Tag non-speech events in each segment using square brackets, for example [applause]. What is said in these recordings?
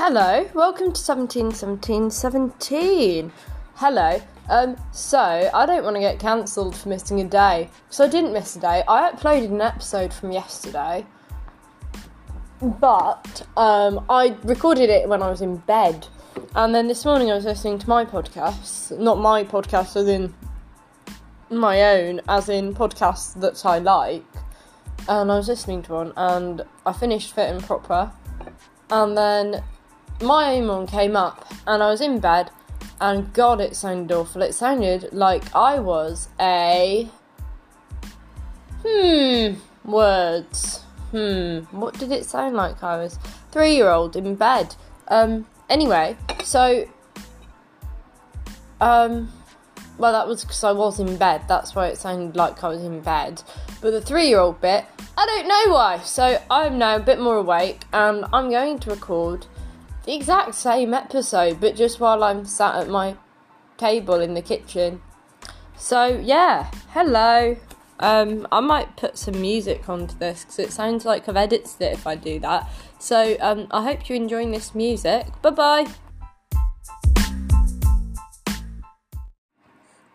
Hello, welcome to 17 17 17. Hello. Um, so I don't want to get cancelled for missing a day. So I didn't miss a day. I uploaded an episode from yesterday. But um, I recorded it when I was in bed. And then this morning I was listening to my podcast. Not my podcast as in my own, as in podcasts that I like. And I was listening to one and I finished Fit and Proper. And then my one came up and I was in bed and God, it sounded awful. It sounded like I was a. Hmm, words. Hmm, what did it sound like I was? Three year old in bed. Um, anyway, so. Um, well, that was because I was in bed. That's why it sounded like I was in bed. But the three year old bit, I don't know why. So I'm now a bit more awake and I'm going to record the exact same episode, but just while I'm sat at my table in the kitchen. So yeah, hello. Um, I might put some music onto this because it sounds like I've edited it if I do that. So um, I hope you're enjoying this music. Bye bye.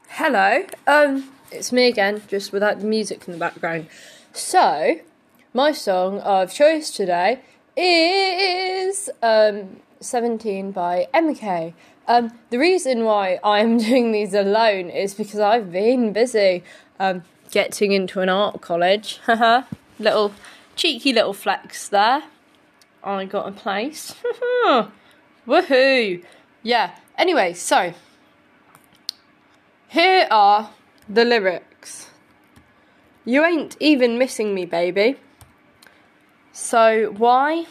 Hello. Um, it's me again, just without the music in the background. So, my song of choice today is um, 17 by MK. Um, the reason why I'm [laughs] doing these alone is because I've been busy um, getting into an art college. [laughs] little cheeky little flex there. I got a place. [laughs] Woohoo! Yeah. Anyway, so here are the lyrics. You ain't even missing me, baby. So why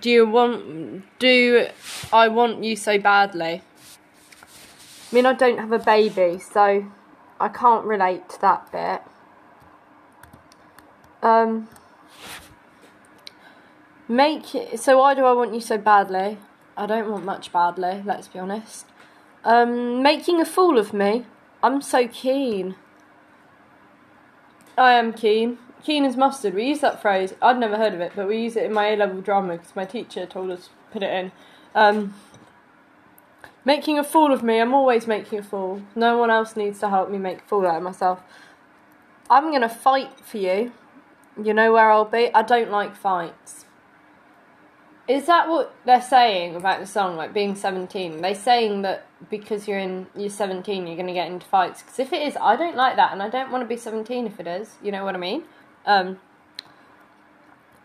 do you want do I want you so badly? I mean I don't have a baby, so I can't relate to that bit. Um make so why do I want you so badly? I don't want much badly, let's be honest. Um making a fool of me. I'm so keen. I am keen keen as mustard. We use that phrase. I'd never heard of it, but we use it in my A level drama because my teacher told us to put it in. Um, making a fool of me. I'm always making a fool. No one else needs to help me make a fool out of myself. I'm gonna fight for you. You know where I'll be. I don't like fights. Is that what they're saying about the song, like being 17? Are they saying that because you're in you're 17, you're going to get into fights? Because if it is, I don't like that, and I don't want to be 17 if it is. You know what I mean? Um,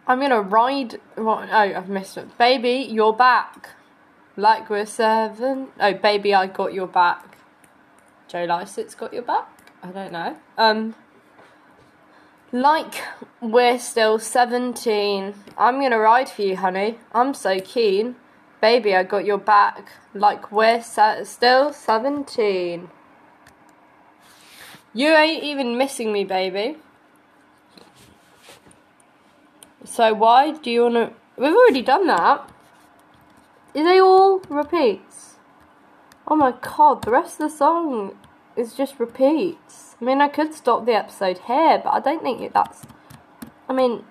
I'm gonna ride. What? Oh, I've missed it. Baby, you're back. Like we're seven. Oh, baby, I got your back. Joe Lycett's got your back. I don't know. Um, like we're still 17. I'm gonna ride for you, honey. I'm so keen. Baby, I got your back. Like we're still 17. You ain't even missing me, baby. So why do you want to... We've already done that. Are they all repeats? Oh my god, the rest of the song is just repeats. I mean, I could stop the episode here, but I don't think that's... I mean,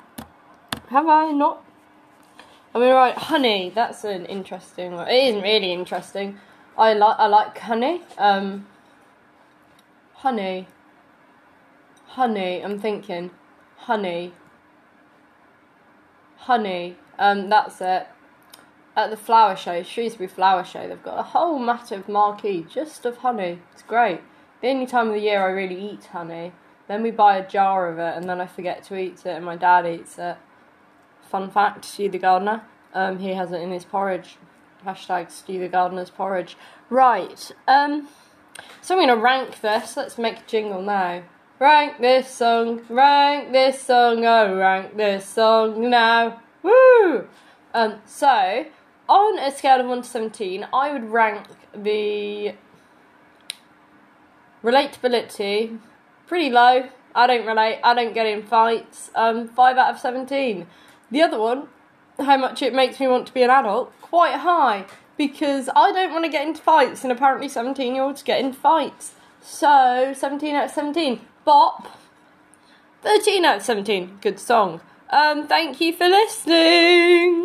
have I not? I mean, right, honey, that's an interesting one. It isn't really interesting. I like I like honey. Um, honey. Honey, I'm thinking. Honey honey. Um, that's it. At the flower show, Shrewsbury Flower Show, they've got a whole massive marquee just of honey. It's great. The only time of the year I really eat honey. Then we buy a jar of it, and then I forget to eat it, and my dad eats it. Fun fact: Stu the gardener, um, he has it in his porridge. Hashtag Stu the gardener's porridge. Right. Um. So I'm gonna rank this. Let's make a jingle now. Rank this song, rank this song, oh, rank this song now. Woo! Um, so, on a scale of 1 to 17, I would rank the relatability pretty low. I don't relate, I don't get in fights. Um, 5 out of 17. The other one, how much it makes me want to be an adult, quite high. Because I don't want to get into fights, and apparently 17 year olds get in fights. So, 17 out of 17. Bop. 13 out of 17. Good song. Um, thank you for listening.